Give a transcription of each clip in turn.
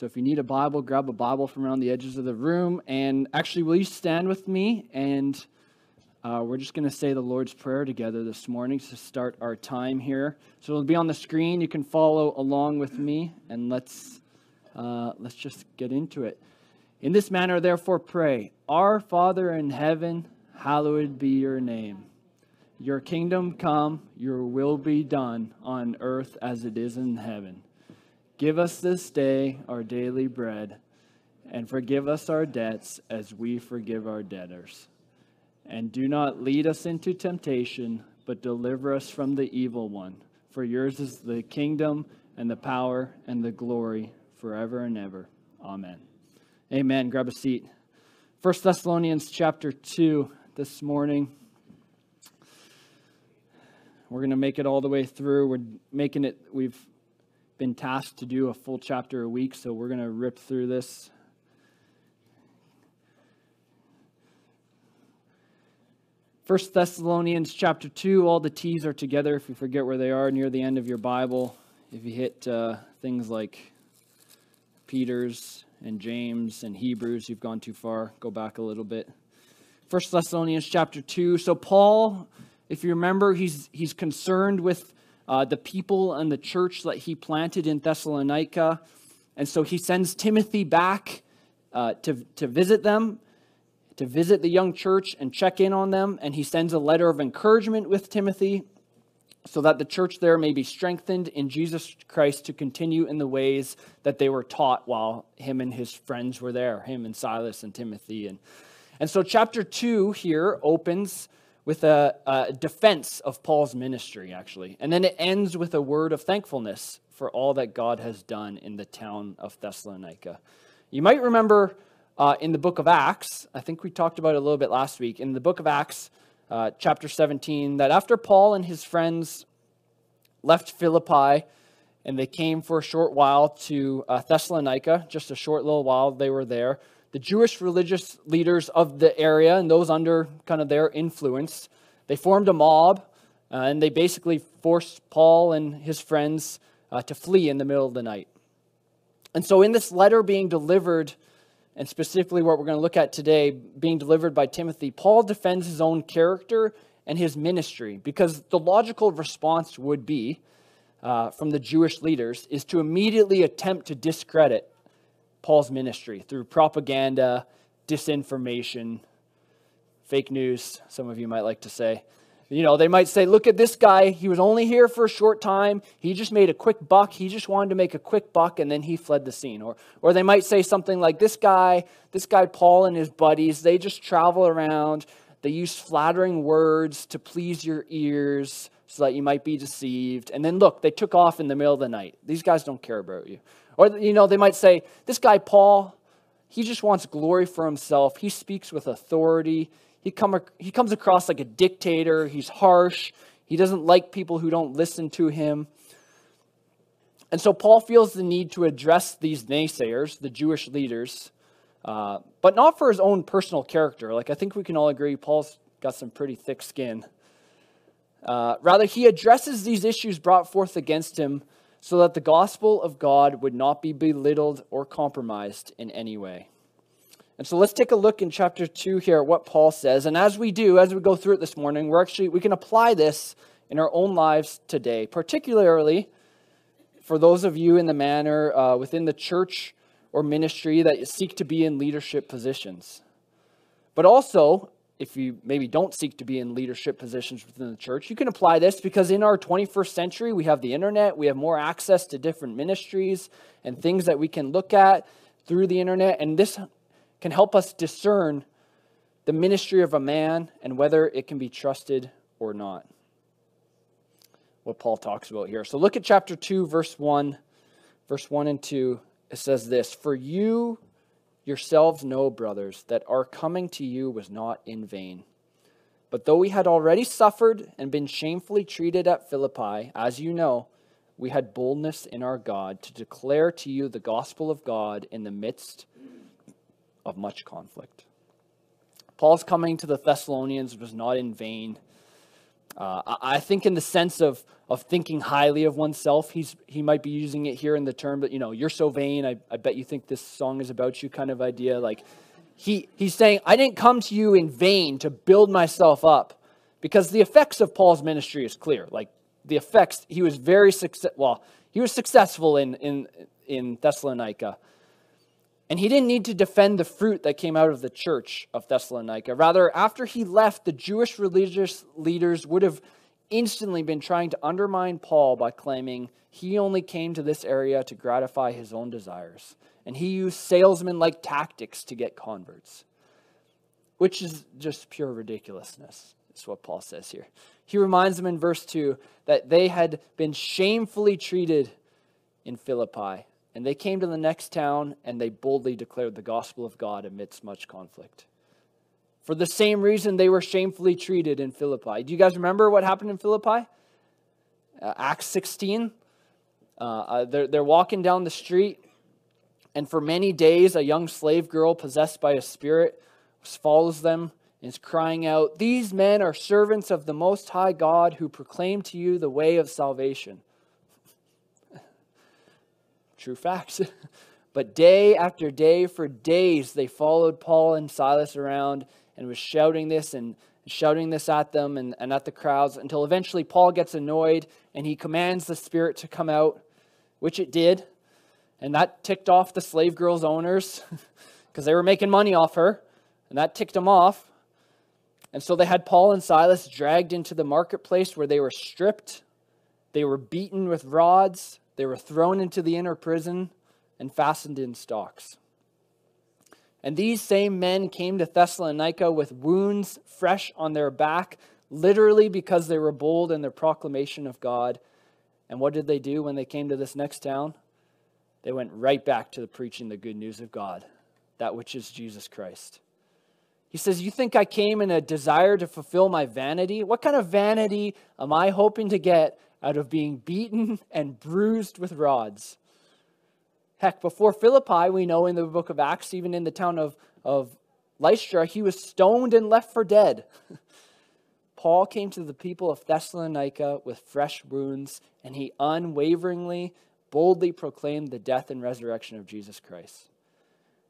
So if you need a Bible, grab a Bible from around the edges of the room. And actually, will you stand with me? And uh, we're just going to say the Lord's Prayer together this morning to start our time here. So it'll be on the screen. You can follow along with me, and let's uh, let's just get into it. In this manner, therefore, pray: Our Father in heaven, hallowed be your name. Your kingdom come. Your will be done on earth as it is in heaven. Give us this day our daily bread, and forgive us our debts as we forgive our debtors. And do not lead us into temptation, but deliver us from the evil one. For yours is the kingdom, and the power, and the glory forever and ever. Amen. Amen. Grab a seat. 1 Thessalonians chapter 2 this morning. We're going to make it all the way through. We're making it, we've been tasked to do a full chapter a week, so we're going to rip through this. First Thessalonians chapter 2, all the T's are together if you forget where they are near the end of your Bible. If you hit uh, things like Peter's and James and Hebrews, you've gone too far. Go back a little bit. First Thessalonians chapter 2. So Paul, if you remember, he's he's concerned with uh, the people and the church that he planted in Thessalonica. And so he sends Timothy back uh, to, to visit them, to visit the young church and check in on them. And he sends a letter of encouragement with Timothy so that the church there may be strengthened in Jesus Christ to continue in the ways that they were taught while him and his friends were there, him and Silas and Timothy. And, and so, chapter 2 here opens with a, a, defense of Paul's ministry, actually. And then it ends with a word of thankfulness for all that God has done in the town of Thessalonica. You might remember uh, in the book of Acts, I think we talked about it a little bit last week, in the book of Acts, uh, chapter 17, that after Paul and his friends left Philippi and they came for a short while to uh, Thessalonica, just a short little while they were there the Jewish religious leaders of the area and those under kind of their influence, they formed a mob uh, and they basically forced Paul and his friends uh, to flee in the middle of the night. And so, in this letter being delivered, and specifically what we're going to look at today, being delivered by Timothy, Paul defends his own character and his ministry because the logical response would be uh, from the Jewish leaders is to immediately attempt to discredit Paul's ministry through propaganda, disinformation, fake news, some of you might like to say. You know, they might say, look at this guy. He was only here for a short time. He just made a quick buck. He just wanted to make a quick buck and then he fled the scene. Or, or they might say something like, this guy, this guy Paul and his buddies, they just travel around. They use flattering words to please your ears so that you might be deceived. And then look, they took off in the middle of the night. These guys don't care about you. Or, you know, they might say, this guy, Paul, he just wants glory for himself. He speaks with authority. He, come, he comes across like a dictator. He's harsh. He doesn't like people who don't listen to him. And so Paul feels the need to address these naysayers, the Jewish leaders, uh, but not for his own personal character. Like, I think we can all agree Paul's got some pretty thick skin. Uh, rather, he addresses these issues brought forth against him so that the gospel of God would not be belittled or compromised in any way. And so let's take a look in chapter 2 here at what Paul says. And as we do, as we go through it this morning, we're actually we can apply this in our own lives today, particularly for those of you in the manner uh, within the church or ministry that seek to be in leadership positions. But also if you maybe don't seek to be in leadership positions within the church, you can apply this because in our 21st century, we have the internet, we have more access to different ministries and things that we can look at through the internet. And this can help us discern the ministry of a man and whether it can be trusted or not. What Paul talks about here. So look at chapter 2, verse 1. Verse 1 and 2. It says this For you Yourselves know, brothers, that our coming to you was not in vain. But though we had already suffered and been shamefully treated at Philippi, as you know, we had boldness in our God to declare to you the gospel of God in the midst of much conflict. Paul's coming to the Thessalonians was not in vain. Uh, I think in the sense of, of thinking highly of oneself, he's, he might be using it here in the term that, you know, you're so vain, I, I bet you think this song is about you kind of idea. Like, he, he's saying, I didn't come to you in vain to build myself up because the effects of Paul's ministry is clear. Like, the effects, he was very success, well, he was successful in, in, in Thessalonica. And he didn't need to defend the fruit that came out of the church of Thessalonica. Rather, after he left, the Jewish religious leaders would have instantly been trying to undermine Paul by claiming he only came to this area to gratify his own desires. And he used salesman like tactics to get converts, which is just pure ridiculousness, is what Paul says here. He reminds them in verse 2 that they had been shamefully treated in Philippi and they came to the next town and they boldly declared the gospel of God amidst much conflict. For the same reason they were shamefully treated in Philippi. Do you guys remember what happened in Philippi? Uh, Acts 16. Uh, uh, they're, they're walking down the street, and for many days, a young slave girl possessed by a spirit follows them and is crying out, These men are servants of the Most High God who proclaim to you the way of salvation. True facts. but day after day, for days, they followed Paul and Silas around and was shouting this and shouting this at them and, and at the crowds until eventually Paul gets annoyed and he commands the spirit to come out, which it did. And that ticked off the slave girl's owners because they were making money off her. And that ticked them off. And so they had Paul and Silas dragged into the marketplace where they were stripped, they were beaten with rods, they were thrown into the inner prison and fastened in stocks. And these same men came to Thessalonica with wounds fresh on their back, literally because they were bold in their proclamation of God. And what did they do when they came to this next town? They went right back to the preaching the good news of God, that which is Jesus Christ. He says, You think I came in a desire to fulfill my vanity? What kind of vanity am I hoping to get out of being beaten and bruised with rods. Heck, before Philippi, we know in the book of Acts, even in the town of, of Lystra, he was stoned and left for dead. Paul came to the people of Thessalonica with fresh wounds, and he unwaveringly, boldly proclaimed the death and resurrection of Jesus Christ.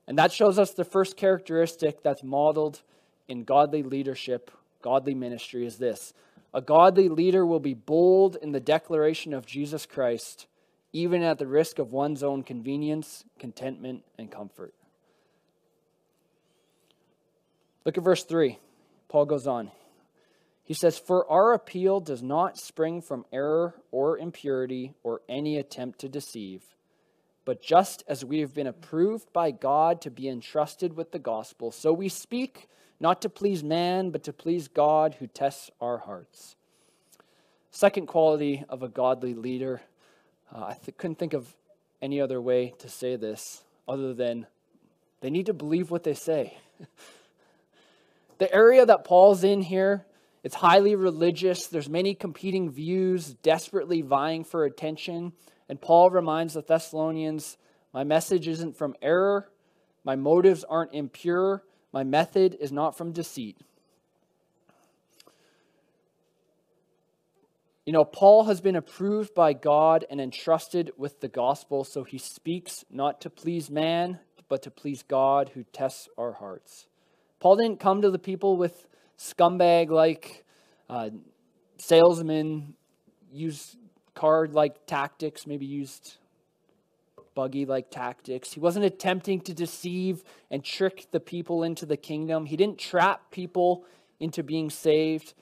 And that shows us the first characteristic that's modeled in godly leadership, godly ministry is this a godly leader will be bold in the declaration of Jesus Christ, even at the risk of one's own convenience, contentment, and comfort. Look at verse 3. Paul goes on. He says, For our appeal does not spring from error or impurity or any attempt to deceive, but just as we have been approved by God to be entrusted with the gospel, so we speak not to please man, but to please God who tests our hearts. Second quality of a godly leader, uh, I th- couldn't think of any other way to say this other than they need to believe what they say. the area that Paul's in here, it's highly religious. There's many competing views, desperately vying for attention. And Paul reminds the Thessalonians, my message isn't from error, my motives aren't impure, my method is not from deceit. You know, Paul has been approved by God and entrusted with the gospel, so he speaks not to please man, but to please God who tests our hearts. Paul didn't come to the people with scumbag like uh, salesmen, use card like tactics, maybe used buggy like tactics. He wasn't attempting to deceive and trick the people into the kingdom. He didn't trap people into being saved.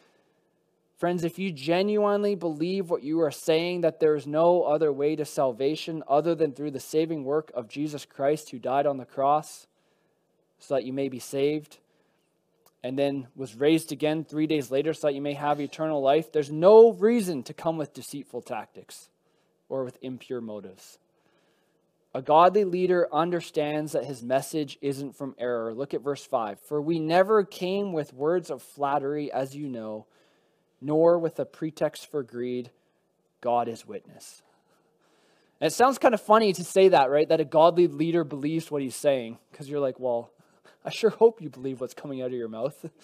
Friends, if you genuinely believe what you are saying, that there is no other way to salvation other than through the saving work of Jesus Christ who died on the cross so that you may be saved, and then was raised again three days later so that you may have eternal life, there's no reason to come with deceitful tactics or with impure motives. A godly leader understands that his message isn't from error. Look at verse 5. For we never came with words of flattery, as you know, nor with a pretext for greed. God is witness. And it sounds kind of funny to say that, right? That a godly leader believes what he's saying, because you're like, well, I sure hope you believe what's coming out of your mouth.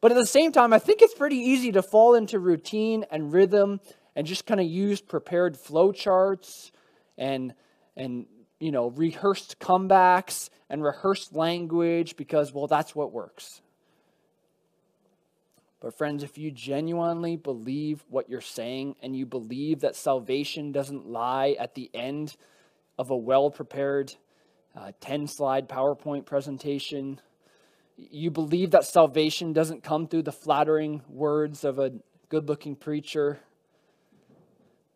But at the same time, I think it's pretty easy to fall into routine and rhythm and just kind of use prepared flow charts and and you know rehearsed comebacks and rehearsed language because well that's what works. But friends, if you genuinely believe what you're saying and you believe that salvation doesn't lie at the end of a well-prepared uh, 10 slide PowerPoint presentation, you believe that salvation doesn't come through the flattering words of a good looking preacher.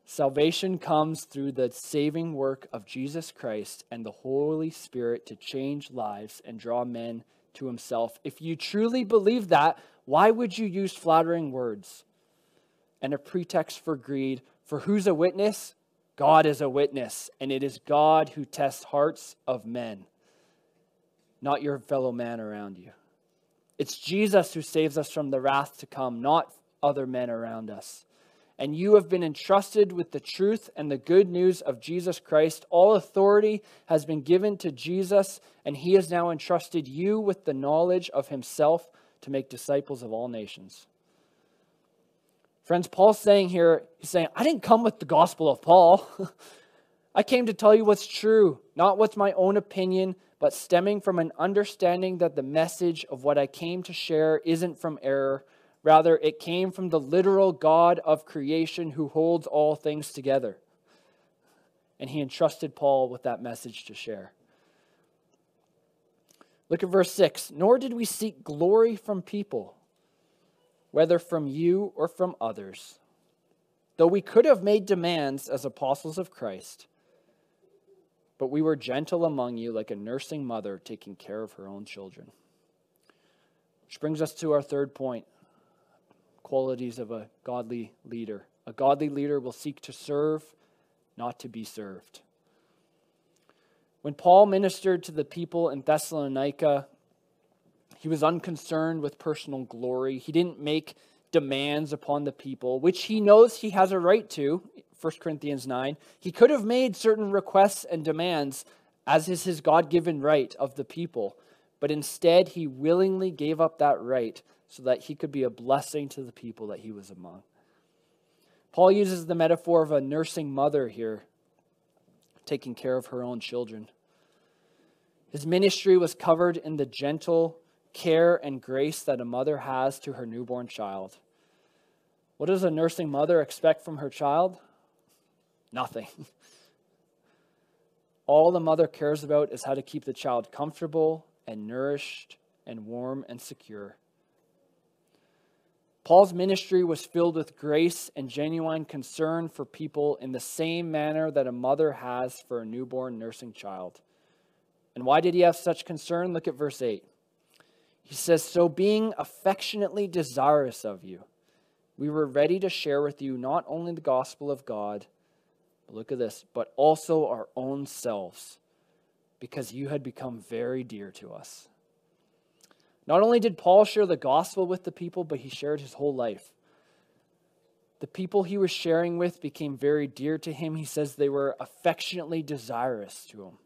Salvation comes through the saving work of Jesus Christ and the Holy Spirit to change lives and draw men to Himself. If you truly believe that, why would you use flattering words and a pretext for greed? For who's a witness? God is a witness, and it is God who tests hearts of men not your fellow man around you. It's Jesus who saves us from the wrath to come, not other men around us. And you have been entrusted with the truth and the good news of Jesus Christ. All authority has been given to Jesus, and he has now entrusted you with the knowledge of himself to make disciples of all nations. Friends, Paul's saying here, he's saying, I didn't come with the gospel of Paul. I came to tell you what's true, not what's my own opinion, but stemming from an understanding that the message of what I came to share isn't from error. Rather, it came from the literal God of creation who holds all things together. And he entrusted Paul with that message to share. Look at verse 6. Nor did we seek glory from people, whether from you or from others, though we could have made demands as apostles of Christ but we were gentle among you like a nursing mother taking care of her own children. Which brings us to our third point qualities of a godly leader. A godly leader will seek to serve, not to be served. When Paul ministered to the people in Thessalonica, he was unconcerned with personal glory. He didn't make demands upon the people, which he knows he has a right to 1 Corinthians 9, he could have made certain requests and demands, as is his God given right of the people, but instead he willingly gave up that right so that he could be a blessing to the people that he was among. Paul uses the metaphor of a nursing mother here, taking care of her own children. His ministry was covered in the gentle care and grace that a mother has to her newborn child. What does a nursing mother expect from her child? Nothing. All the mother cares about is how to keep the child comfortable and nourished and warm and secure. Paul's ministry was filled with grace and genuine concern for people in the same manner that a mother has for a newborn nursing child. And why did he have such concern? Look at verse 8. He says, So being affectionately desirous of you, we were ready to share with you not only the gospel of God, but look at this, but also our own selves, because you had become very dear to us. Not only did Paul share the gospel with the people, but he shared his whole life. The people he was sharing with became very dear to him. He says they were affectionately desirous to him.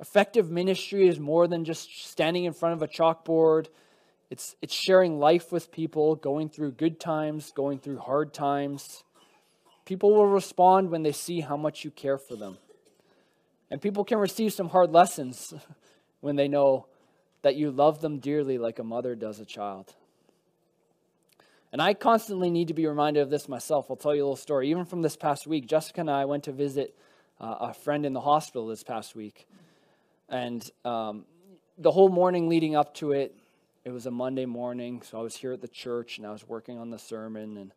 Effective ministry is more than just standing in front of a chalkboard. It's, it's sharing life with people, going through good times, going through hard times. People will respond when they see how much you care for them. And people can receive some hard lessons when they know that you love them dearly like a mother does a child. And I constantly need to be reminded of this myself. I'll tell you a little story. Even from this past week, Jessica and I went to visit uh, a friend in the hospital this past week. And um, the whole morning leading up to it, it was a Monday morning, so I was here at the church and I was working on the sermon. And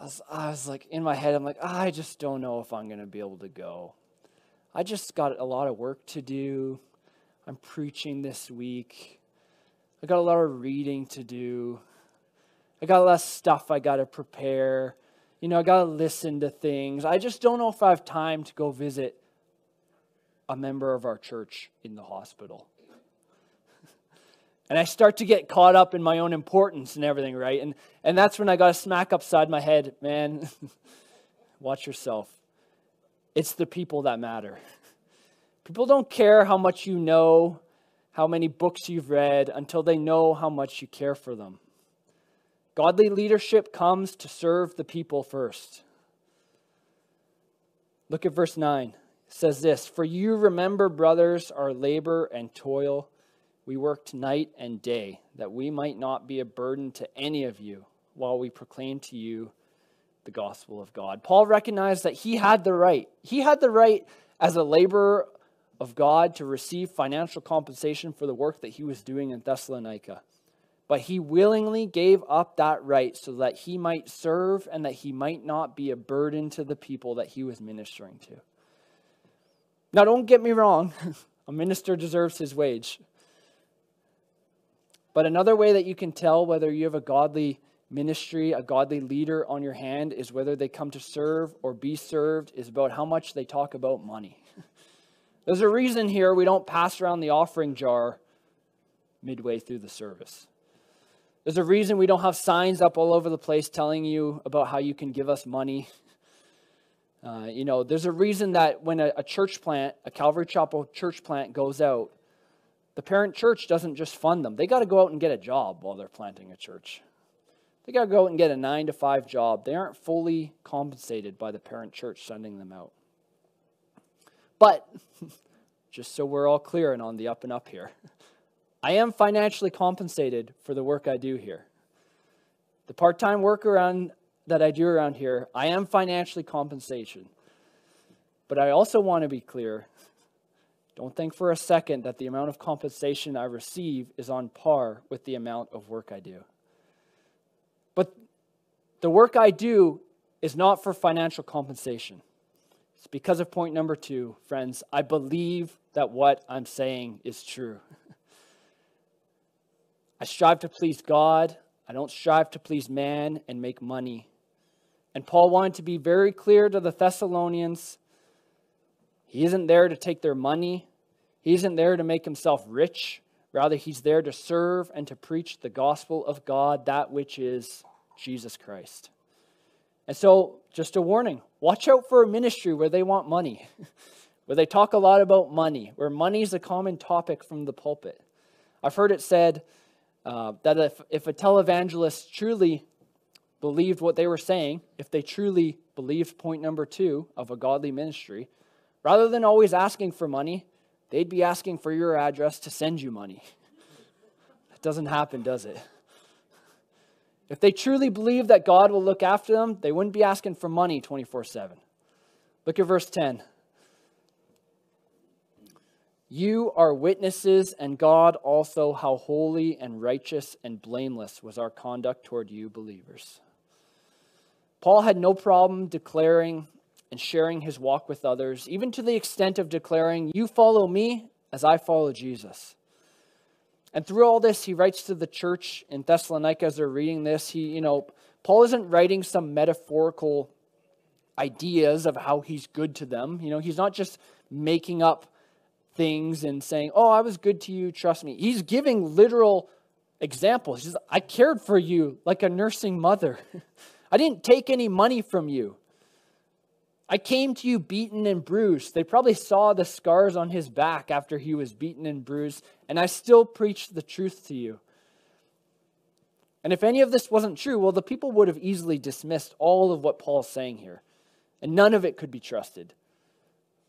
I was, I was like, in my head, I'm like, I just don't know if I'm going to be able to go. I just got a lot of work to do. I'm preaching this week. I got a lot of reading to do. I got a lot of stuff I got to prepare. You know, I got to listen to things. I just don't know if I have time to go visit a member of our church in the hospital. And I start to get caught up in my own importance and everything, right? And, and that's when I got a smack upside my head. Man, watch yourself. It's the people that matter. People don't care how much you know, how many books you've read, until they know how much you care for them. Godly leadership comes to serve the people first. Look at verse 9. It says this For you remember, brothers, our labor and toil. We worked night and day, that we might not be a burden to any of you while we proclaim to you the gospel of God. Paul recognized that he had the right. He had the right as a laborer of God to receive financial compensation for the work that he was doing in Thessalonica. But he willingly gave up that right so that he might serve and that he might not be a burden to the people that he was ministering to. Now, don't get me wrong, a minister deserves his wage. But another way that you can tell whether you have a godly ministry, a godly leader on your hand, is whether they come to serve or be served, is about how much they talk about money. There's a reason here we don't pass around the offering jar midway through the service. There's a reason we don't have signs up all over the place telling you about how you can give us money. Uh, you know, there's a reason that when a, a church plant, a Calvary Chapel church plant goes out, the parent church doesn't just fund them. They got to go out and get a job while they're planting a church. They got to go out and get a nine to five job. They aren't fully compensated by the parent church sending them out. But just so we're all clear and on the up and up here, I am financially compensated for the work I do here. The part time work around that I do around here, I am financially compensation. But I also want to be clear don't think for a second that the amount of compensation I receive is on par with the amount of work I do. But the work I do is not for financial compensation. It's because of point number two, friends. I believe that what I'm saying is true. I strive to please God. I don't strive to please man and make money. And Paul wanted to be very clear to the Thessalonians he isn't there to take their money, he isn't there to make himself rich. Rather, he's there to serve and to preach the gospel of God, that which is Jesus Christ. And so, just a warning watch out for a ministry where they want money, where they talk a lot about money, where money is a common topic from the pulpit. I've heard it said uh, that if, if a televangelist truly believed what they were saying, if they truly believed point number two of a godly ministry, rather than always asking for money, they'd be asking for your address to send you money. That doesn't happen, does it? If they truly believe that God will look after them, they wouldn't be asking for money 24 7. Look at verse 10. You are witnesses, and God also, how holy and righteous and blameless was our conduct toward you, believers. Paul had no problem declaring and sharing his walk with others, even to the extent of declaring, You follow me as I follow Jesus. And through all this, he writes to the church in Thessalonica as they're reading this. He, you know, Paul isn't writing some metaphorical ideas of how he's good to them. You know, he's not just making up things and saying, Oh, I was good to you, trust me. He's giving literal examples. He says, I cared for you like a nursing mother. I didn't take any money from you. I came to you beaten and bruised. They probably saw the scars on his back after he was beaten and bruised, and I still preached the truth to you. And if any of this wasn't true, well, the people would have easily dismissed all of what Paul's saying here, and none of it could be trusted.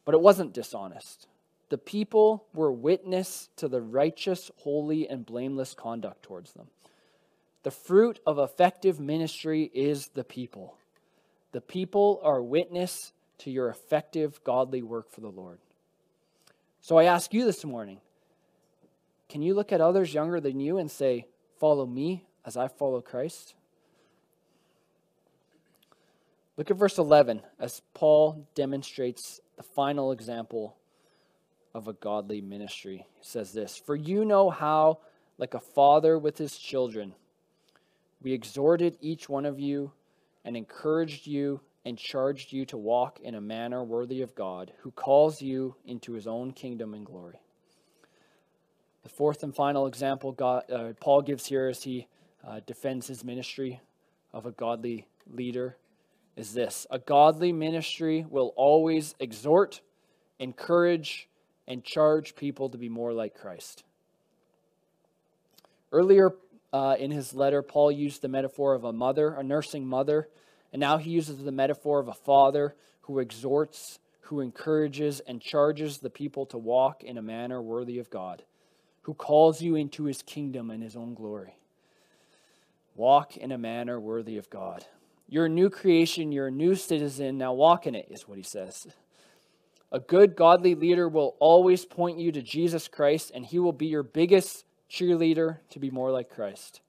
But it wasn't dishonest. The people were witness to the righteous, holy, and blameless conduct towards them. The fruit of effective ministry is the people. The people are witness to your effective, godly work for the Lord. So I ask you this morning can you look at others younger than you and say, Follow me as I follow Christ? Look at verse 11 as Paul demonstrates the final example of a godly ministry. He says this For you know how, like a father with his children, we exhorted each one of you and encouraged you and charged you to walk in a manner worthy of God, who calls you into his own kingdom and glory. The fourth and final example God, uh, Paul gives here as he uh, defends his ministry of a godly leader is this a godly ministry will always exhort, encourage, and charge people to be more like Christ. Earlier uh, in his letter, Paul used the metaphor of a mother, a nursing mother, and now he uses the metaphor of a father who exhorts, who encourages, and charges the people to walk in a manner worthy of God, who calls you into his kingdom and his own glory. Walk in a manner worthy of God. You're a new creation, you're a new citizen, now walk in it, is what he says. A good, godly leader will always point you to Jesus Christ, and he will be your biggest cheerleader to be more like Christ.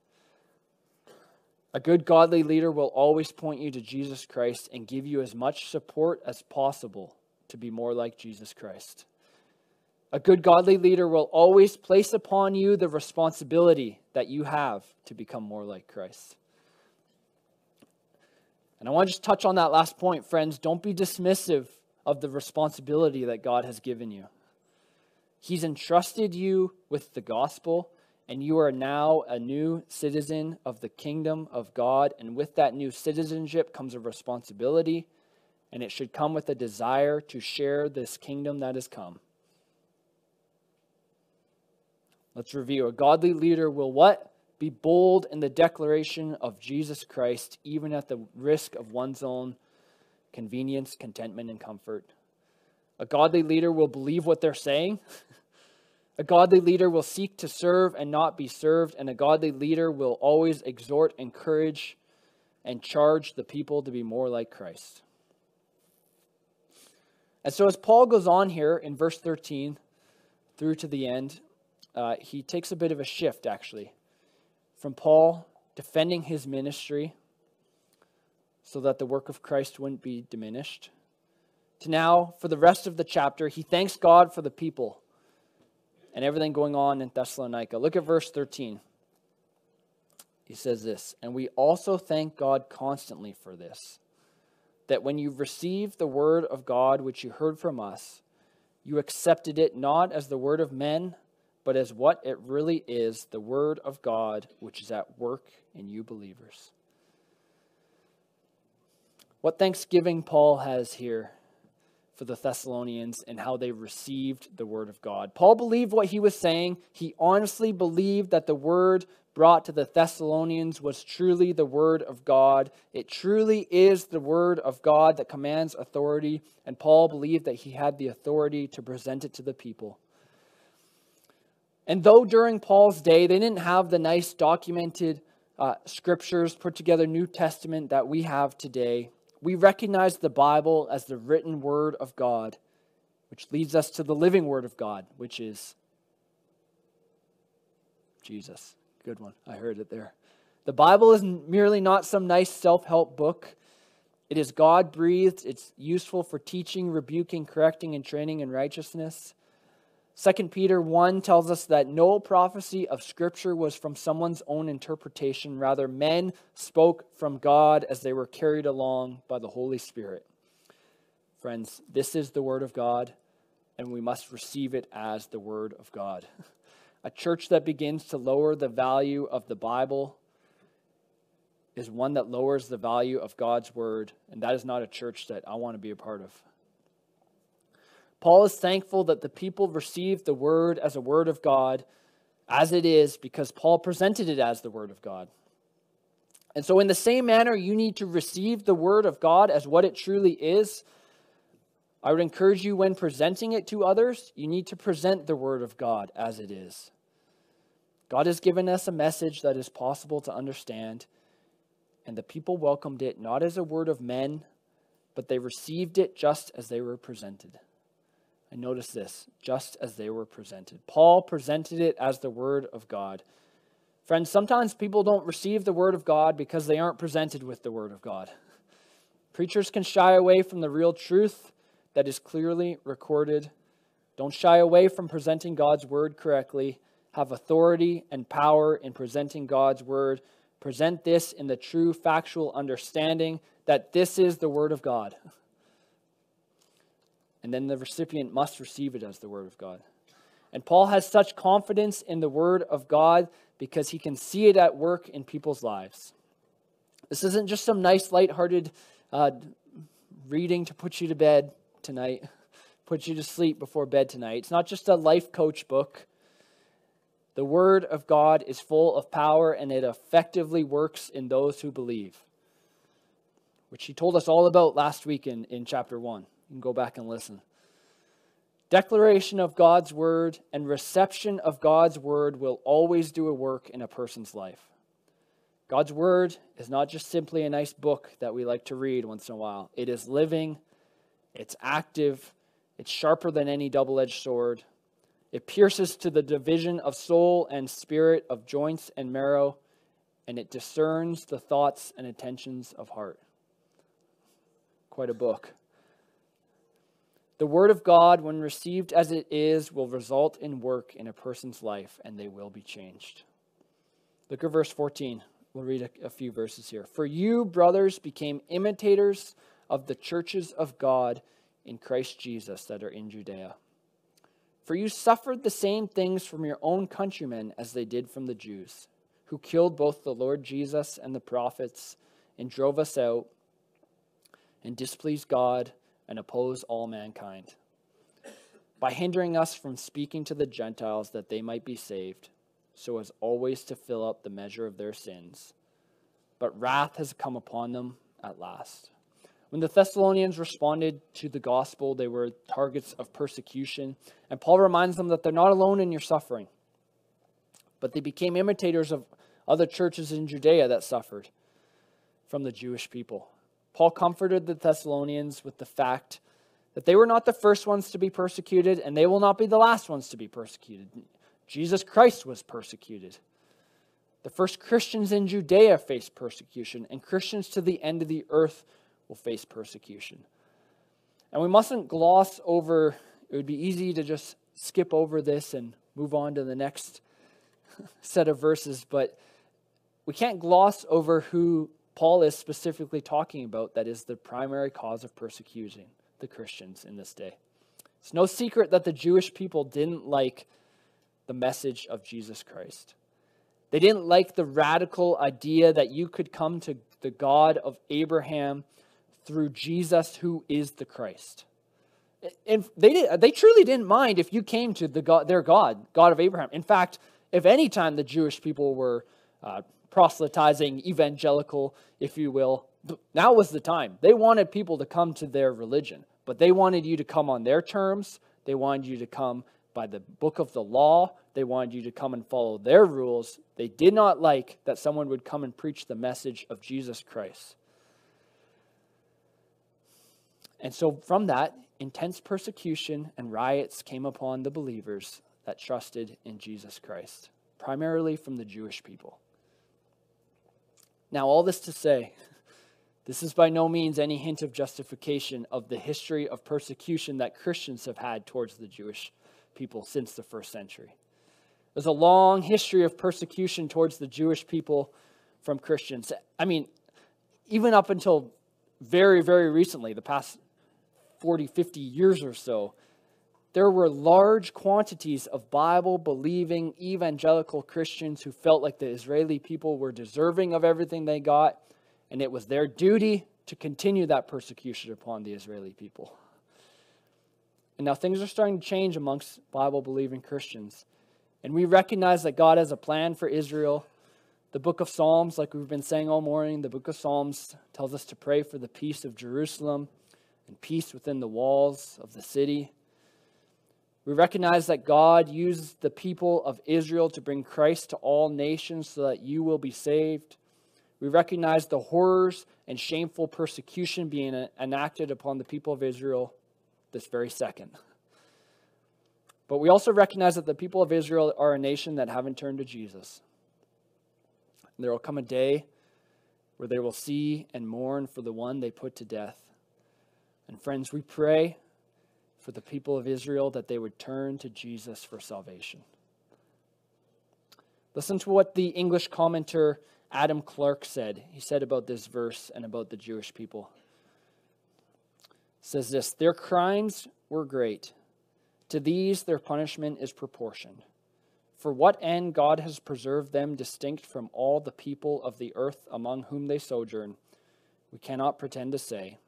A good, godly leader will always point you to Jesus Christ and give you as much support as possible to be more like Jesus Christ. A good, godly leader will always place upon you the responsibility that you have to become more like Christ. And I want to just touch on that last point, friends. Don't be dismissive of the responsibility that God has given you. He's entrusted you with the gospel, and you are now a new citizen of the kingdom of God. And with that new citizenship comes a responsibility, and it should come with a desire to share this kingdom that has come. Let's review. A godly leader will what? Be bold in the declaration of Jesus Christ, even at the risk of one's own convenience, contentment, and comfort. A godly leader will believe what they're saying. A godly leader will seek to serve and not be served, and a godly leader will always exhort, encourage, and charge the people to be more like Christ. And so, as Paul goes on here in verse 13 through to the end, uh, he takes a bit of a shift actually from Paul defending his ministry so that the work of Christ wouldn't be diminished to now, for the rest of the chapter, he thanks God for the people and everything going on in Thessalonica. Look at verse 13. He says this, and we also thank God constantly for this, that when you received the word of God which you heard from us, you accepted it not as the word of men but as what it really is the Word of God, which is at work in you believers. What thanksgiving Paul has here for the Thessalonians and how they received the Word of God. Paul believed what he was saying. He honestly believed that the Word brought to the Thessalonians was truly the Word of God. It truly is the Word of God that commands authority, and Paul believed that he had the authority to present it to the people. And though during Paul's day they didn't have the nice documented uh, scriptures, put together New Testament that we have today, we recognize the Bible as the written word of God, which leads us to the living word of God, which is Jesus. Good one. I heard it there. The Bible is merely not some nice self help book. It is God breathed. It's useful for teaching, rebuking, correcting, and training in righteousness. 2 Peter 1 tells us that no prophecy of Scripture was from someone's own interpretation. Rather, men spoke from God as they were carried along by the Holy Spirit. Friends, this is the Word of God, and we must receive it as the Word of God. A church that begins to lower the value of the Bible is one that lowers the value of God's Word, and that is not a church that I want to be a part of. Paul is thankful that the people received the word as a word of God as it is because Paul presented it as the word of God. And so, in the same manner, you need to receive the word of God as what it truly is. I would encourage you when presenting it to others, you need to present the word of God as it is. God has given us a message that is possible to understand, and the people welcomed it not as a word of men, but they received it just as they were presented. And notice this just as they were presented. Paul presented it as the Word of God. Friends, sometimes people don't receive the Word of God because they aren't presented with the Word of God. Preachers can shy away from the real truth that is clearly recorded. Don't shy away from presenting God's Word correctly. Have authority and power in presenting God's Word. Present this in the true factual understanding that this is the Word of God. And then the recipient must receive it as the Word of God. And Paul has such confidence in the Word of God because he can see it at work in people's lives. This isn't just some nice, lighthearted uh, reading to put you to bed tonight, put you to sleep before bed tonight. It's not just a life coach book. The word of God is full of power and it effectively works in those who believe, which he told us all about last week in, in chapter 1. You can go back and listen. Declaration of God's word and reception of God's word will always do a work in a person's life. God's word is not just simply a nice book that we like to read once in a while. It is living, it's active, it's sharper than any double edged sword. It pierces to the division of soul and spirit, of joints and marrow, and it discerns the thoughts and intentions of heart. Quite a book. The Word of God, when received as it is, will result in work in a person's life, and they will be changed. Look at verse 14. We'll read a, a, few verses here. For you, brothers, became imitators of the churches of God in Christ Jesus that are in Judea. For you suffered the same things from your own countrymen as they did from the Jews, who killed both the Lord Jesus and the prophets, and drove us out, and displeased God and oppose all mankind, by hindering us from speaking to the Gentiles that they might be saved, so as always to fill up the measure of their sins. But wrath has come upon them at last. When the Thessalonians responded to the gospel, they were targets of persecution. And Paul reminds them that they're not alone in your suffering, but they became imitators of other churches in Judea that suffered from the Jewish people. Paul comforted the Thessalonians with the fact that they were not the first ones to be persecuted, and they will not be the last ones to be persecuted. Jesus Christ was persecuted. The first Christians in Judea faced persecution, and Christians to the end of the earth will face persecution. And we mustn't gloss over, it would be easy to just skip over this and move on to the next set of verses, but we can't gloss over who Paul is specifically talking about that is the primary cause of persecuting the Christians in this day. It's no secret that the Jewish people didn't like the message of Jesus Christ. They didn't like the radical idea that you could come to the God of Abraham through Jesus, who is the Christ. And they, did, they truly didn't mind if you came to the God, their God, God of Abraham. In fact, if any time the Jewish people were uh, proselytizing, evangelical, if you will. Now was the time. They wanted people to come to their religion, but they wanted you to come on their terms. They wanted you to come by the book of the law. They wanted you to come and follow their rules. They did not like that someone would come and preach the message of Jesus Christ. And so, from that, intense persecution and riots came upon the believers that trusted in Jesus Christ, primarily from the Jewish people. Now, all this to say, this is by no means any hint of justification of the history of persecution that Christians have had towards the Jewish people since the first century. There's a long history of persecution towards the Jewish people from Christians. I mean, even up until very, very recently, the past 40, 50 years or so, there were large quantities of Bible believing evangelical Christians who felt like the Israeli people were deserving of everything they got, and it was their duty to continue that persecution upon the Israeli people. And now things are starting to change amongst Bible believing Christians. And we recognize that God has a plan for Israel. The book of Psalms, like we've been saying all morning, the book of Psalms tells us to pray for the peace of Jerusalem and peace within the walls of the city. We recognize that God uses the people of Israel to bring Christ to all nations so that you will be saved. We recognize the horrors and shameful persecution being enacted upon the people of Israel this very second. But we also recognize that the people of Israel are a nation that haven't turned to Jesus. There will come a day where they will see and mourn for the one they put to death. And friends, we pray for the people of Israel that they would turn to Jesus for salvation. Listen to what the English commenter Adam Clarke said. He said about this verse and about the Jewish people. says this, their crimes were great. To these their punishment is proportioned. For what end God has preserved them distinct from all the people of the earth among whom they sojourn, we cannot pretend to say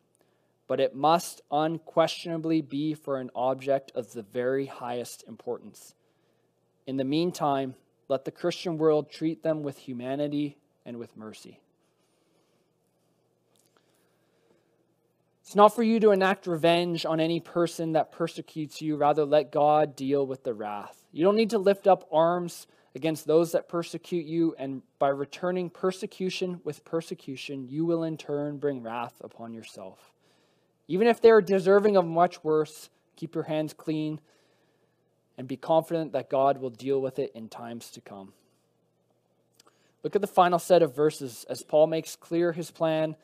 but it must unquestionably be for an object of the very highest importance. In the meantime, let the Christian world treat them with humanity and with mercy. It's not for you to enact revenge on any person that persecutes you. Rather, let God deal with the wrath. You don't need to lift up arms against those that persecute you, and by returning persecution with persecution, you will in turn bring wrath upon yourself. Even if they are deserving of much worse, keep your hands clean and be confident that God will deal with it in times to come. Look at the final set of verses as Paul makes clear his plan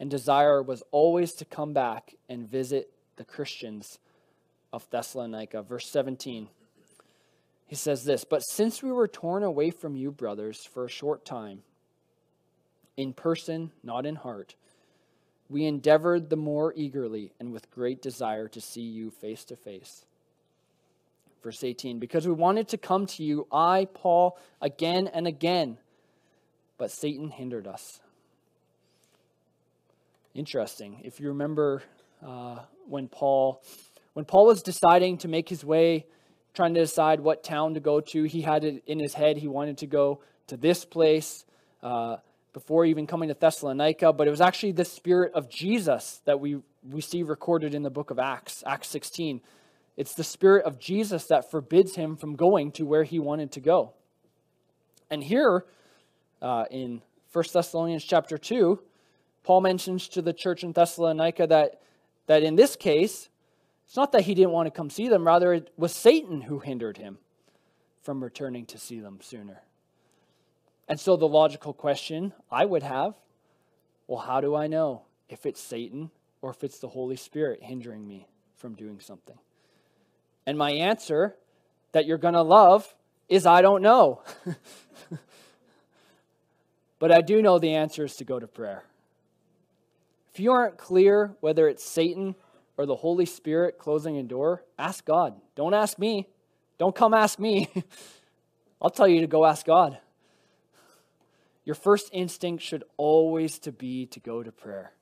and desire was always to come back and visit the Christians of Thessalonica. Verse 17. He says this But since we were torn away from you, brothers, for a short time, in person, not in heart, we endeavored the more eagerly and with great desire to see you face to face. Verse 18 Because we wanted to come to you, I, Paul, again and again, but Satan hindered us. Interesting. If you remember uh, when Paul when Paul was deciding to make his way, trying to decide what town to go to, he had it in his head. He wanted to go to this place uh, before even coming to Thessalonica, but it was actually the Spirit of Jesus that we, we see recorded in the book of Acts, Acts 16. It's the Spirit of Jesus that forbids him from going to where he wanted to go. And here uh, in 1 Thessalonians chapter 2, Paul mentions to the church in Thessalonica that, that in this case, it's not that he didn't want to come see them, rather, it was Satan who hindered him from returning to see them sooner. And so the logical question I would have well, how do I know if it's Satan or if it's the Holy Spirit hindering me from doing something? And my answer that you're going to love is I don't know. but I do know the answer is to go to prayer. If you aren't clear whether it's Satan or the Holy Spirit closing a door, ask God. Don't ask me. Don't come ask me. I'll tell you to go ask God. Your first instinct should always to be to go to prayer.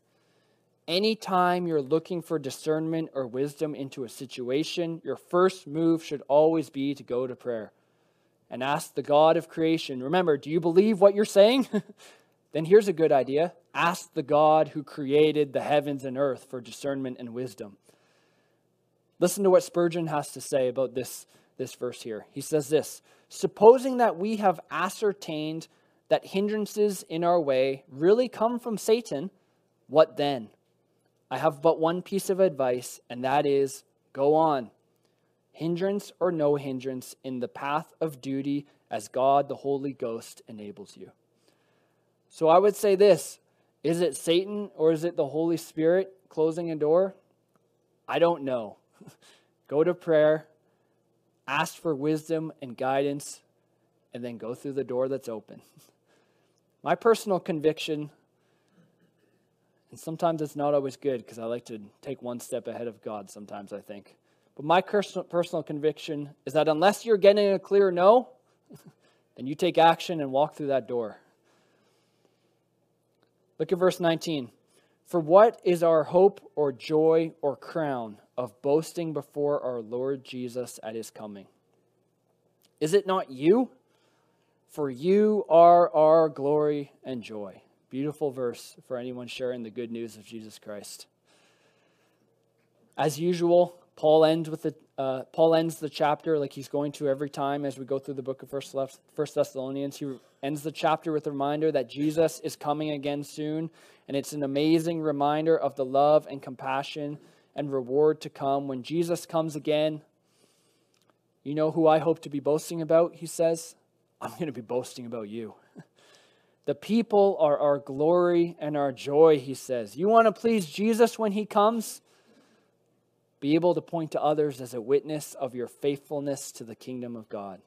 Anytime you're looking for discernment or wisdom into a situation, your first move should always be to go to prayer and ask the God of creation. Remember, do you believe what you're saying? then here's a good idea ask the God who created the heavens and earth for discernment and wisdom. Listen to what Spurgeon has to say about this, this verse here. He says this Supposing that we have ascertained that hindrances in our way really come from Satan, what then? I have but one piece of advice, and that is go on. Hindrance or no hindrance in the path of duty as God the Holy Ghost enables you. So I would say this is it Satan or is it the Holy Spirit closing a door? I don't know. go to prayer, ask for wisdom and guidance, and then go through the door that's open. My personal conviction, and sometimes it's not always good because I like to take one step ahead of God sometimes, I think. But my personal conviction is that unless you're getting a clear no, then you take action and walk through that door. Look at verse 19. For what is our hope or joy or crown of boasting before our Lord Jesus at his coming? Is it not you? For you are our glory and joy. Beautiful verse for anyone sharing the good news of Jesus Christ. As usual, Paul ends with the uh, Paul ends the chapter like he's going to every time as we go through the book of First, First Thessalonians. He ends the chapter with a reminder that Jesus is coming again soon, and it's an amazing reminder of the love and compassion and reward to come when Jesus comes again. You know who I hope to be boasting about? He says I'm going to be boasting about you. The people are our glory and our joy, he says. You want to please Jesus when he comes? Be able to point to others as a witness of your faithfulness to the kingdom of God.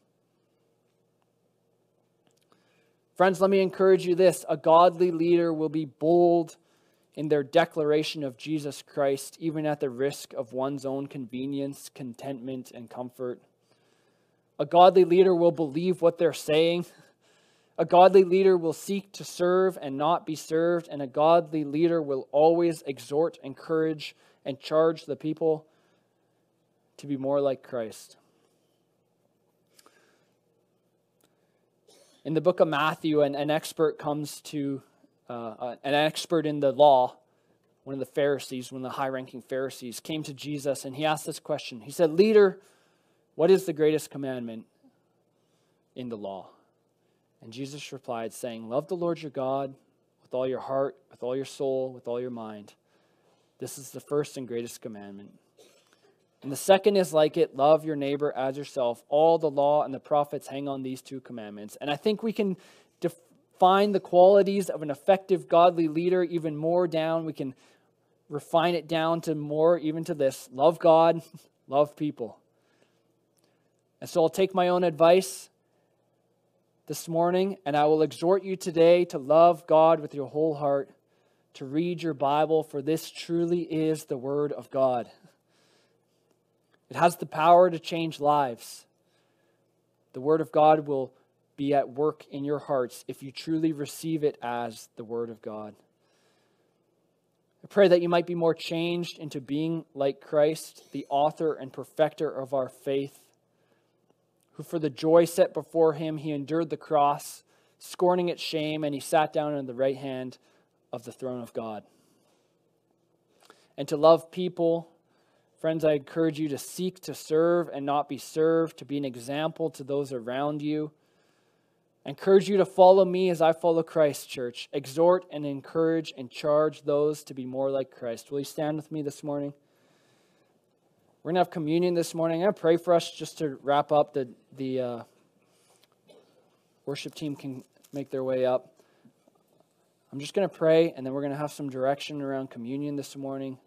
Friends, let me encourage you this a godly leader will be bold in their declaration of Jesus Christ, even at the risk of one's own convenience, contentment, and comfort. A godly leader will believe what they're saying. A godly leader will seek to serve and not be served, and a godly leader will always exhort, encourage, and charge the people to be more like Christ. In the book of Matthew, an, an expert comes to, uh, an expert in the law, one of the Pharisees, one of the high ranking Pharisees, came to Jesus and he asked this question. He said, Leader, what is the greatest commandment in the law? And Jesus replied, saying, Love the Lord your God with all your heart, with all your soul, with all your mind. This is the first and greatest commandment. And the second is like it love your neighbor as yourself. All the law and the prophets hang on these two commandments. And I think we can define the qualities of an effective godly leader even more down. We can refine it down to more, even to this love God, love people. And so I'll take my own advice this morning, and I will exhort you today to love God with your whole heart, to read your Bible, for this truly is the Word of God. It has the power to change lives. The Word of God will be at work in your hearts if you truly receive it as the Word of God. I pray that you might be more changed into being like Christ, the author and perfecter of our faith who for the joy set before him he endured the cross, scorning its shame, and he sat down on the right hand of the throne of God. And to love people, friends, I encourage you to seek to serve and not be served, to be an example to those around you. I encourage you to follow me as I follow Christ, church. Exhort and encourage and charge those to be more like Christ. Will you stand with me this morning? We're going to have communion this morning. I'm going to pray for us just to wrap up. The, the uh, worship team can make their way up. I'm just going to pray, and then we're going to have some direction around communion this morning.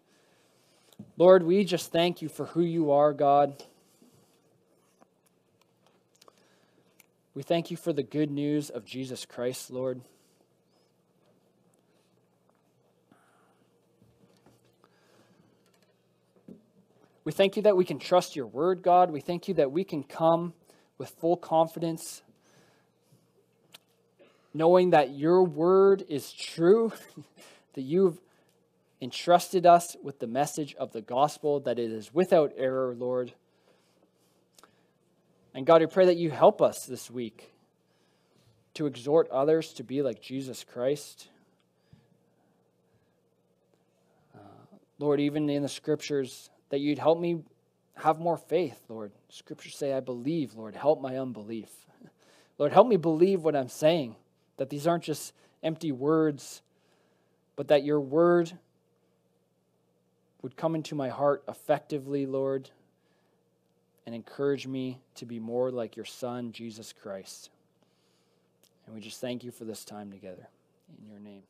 Lord, we just thank you for who you are, God. We thank you for the good news of Jesus Christ, Lord. We thank you that we can trust your word, God. We thank you that we can come with full confidence, knowing that your word is true, that you've entrusted us with the message of the gospel, that it is without error, Lord. And God, we pray that you help us this week to exhort others to be like Jesus Christ. Uh, Lord, even in the scriptures, that you'd help me have more faith, Lord. Scriptures say, I believe, Lord. Help my unbelief. Lord, help me believe what I'm saying, that these aren't just empty words, but that your word would come into my heart effectively, Lord, and encourage me to be more like your Son, Jesus Christ. And we just thank you for this time together. In your name.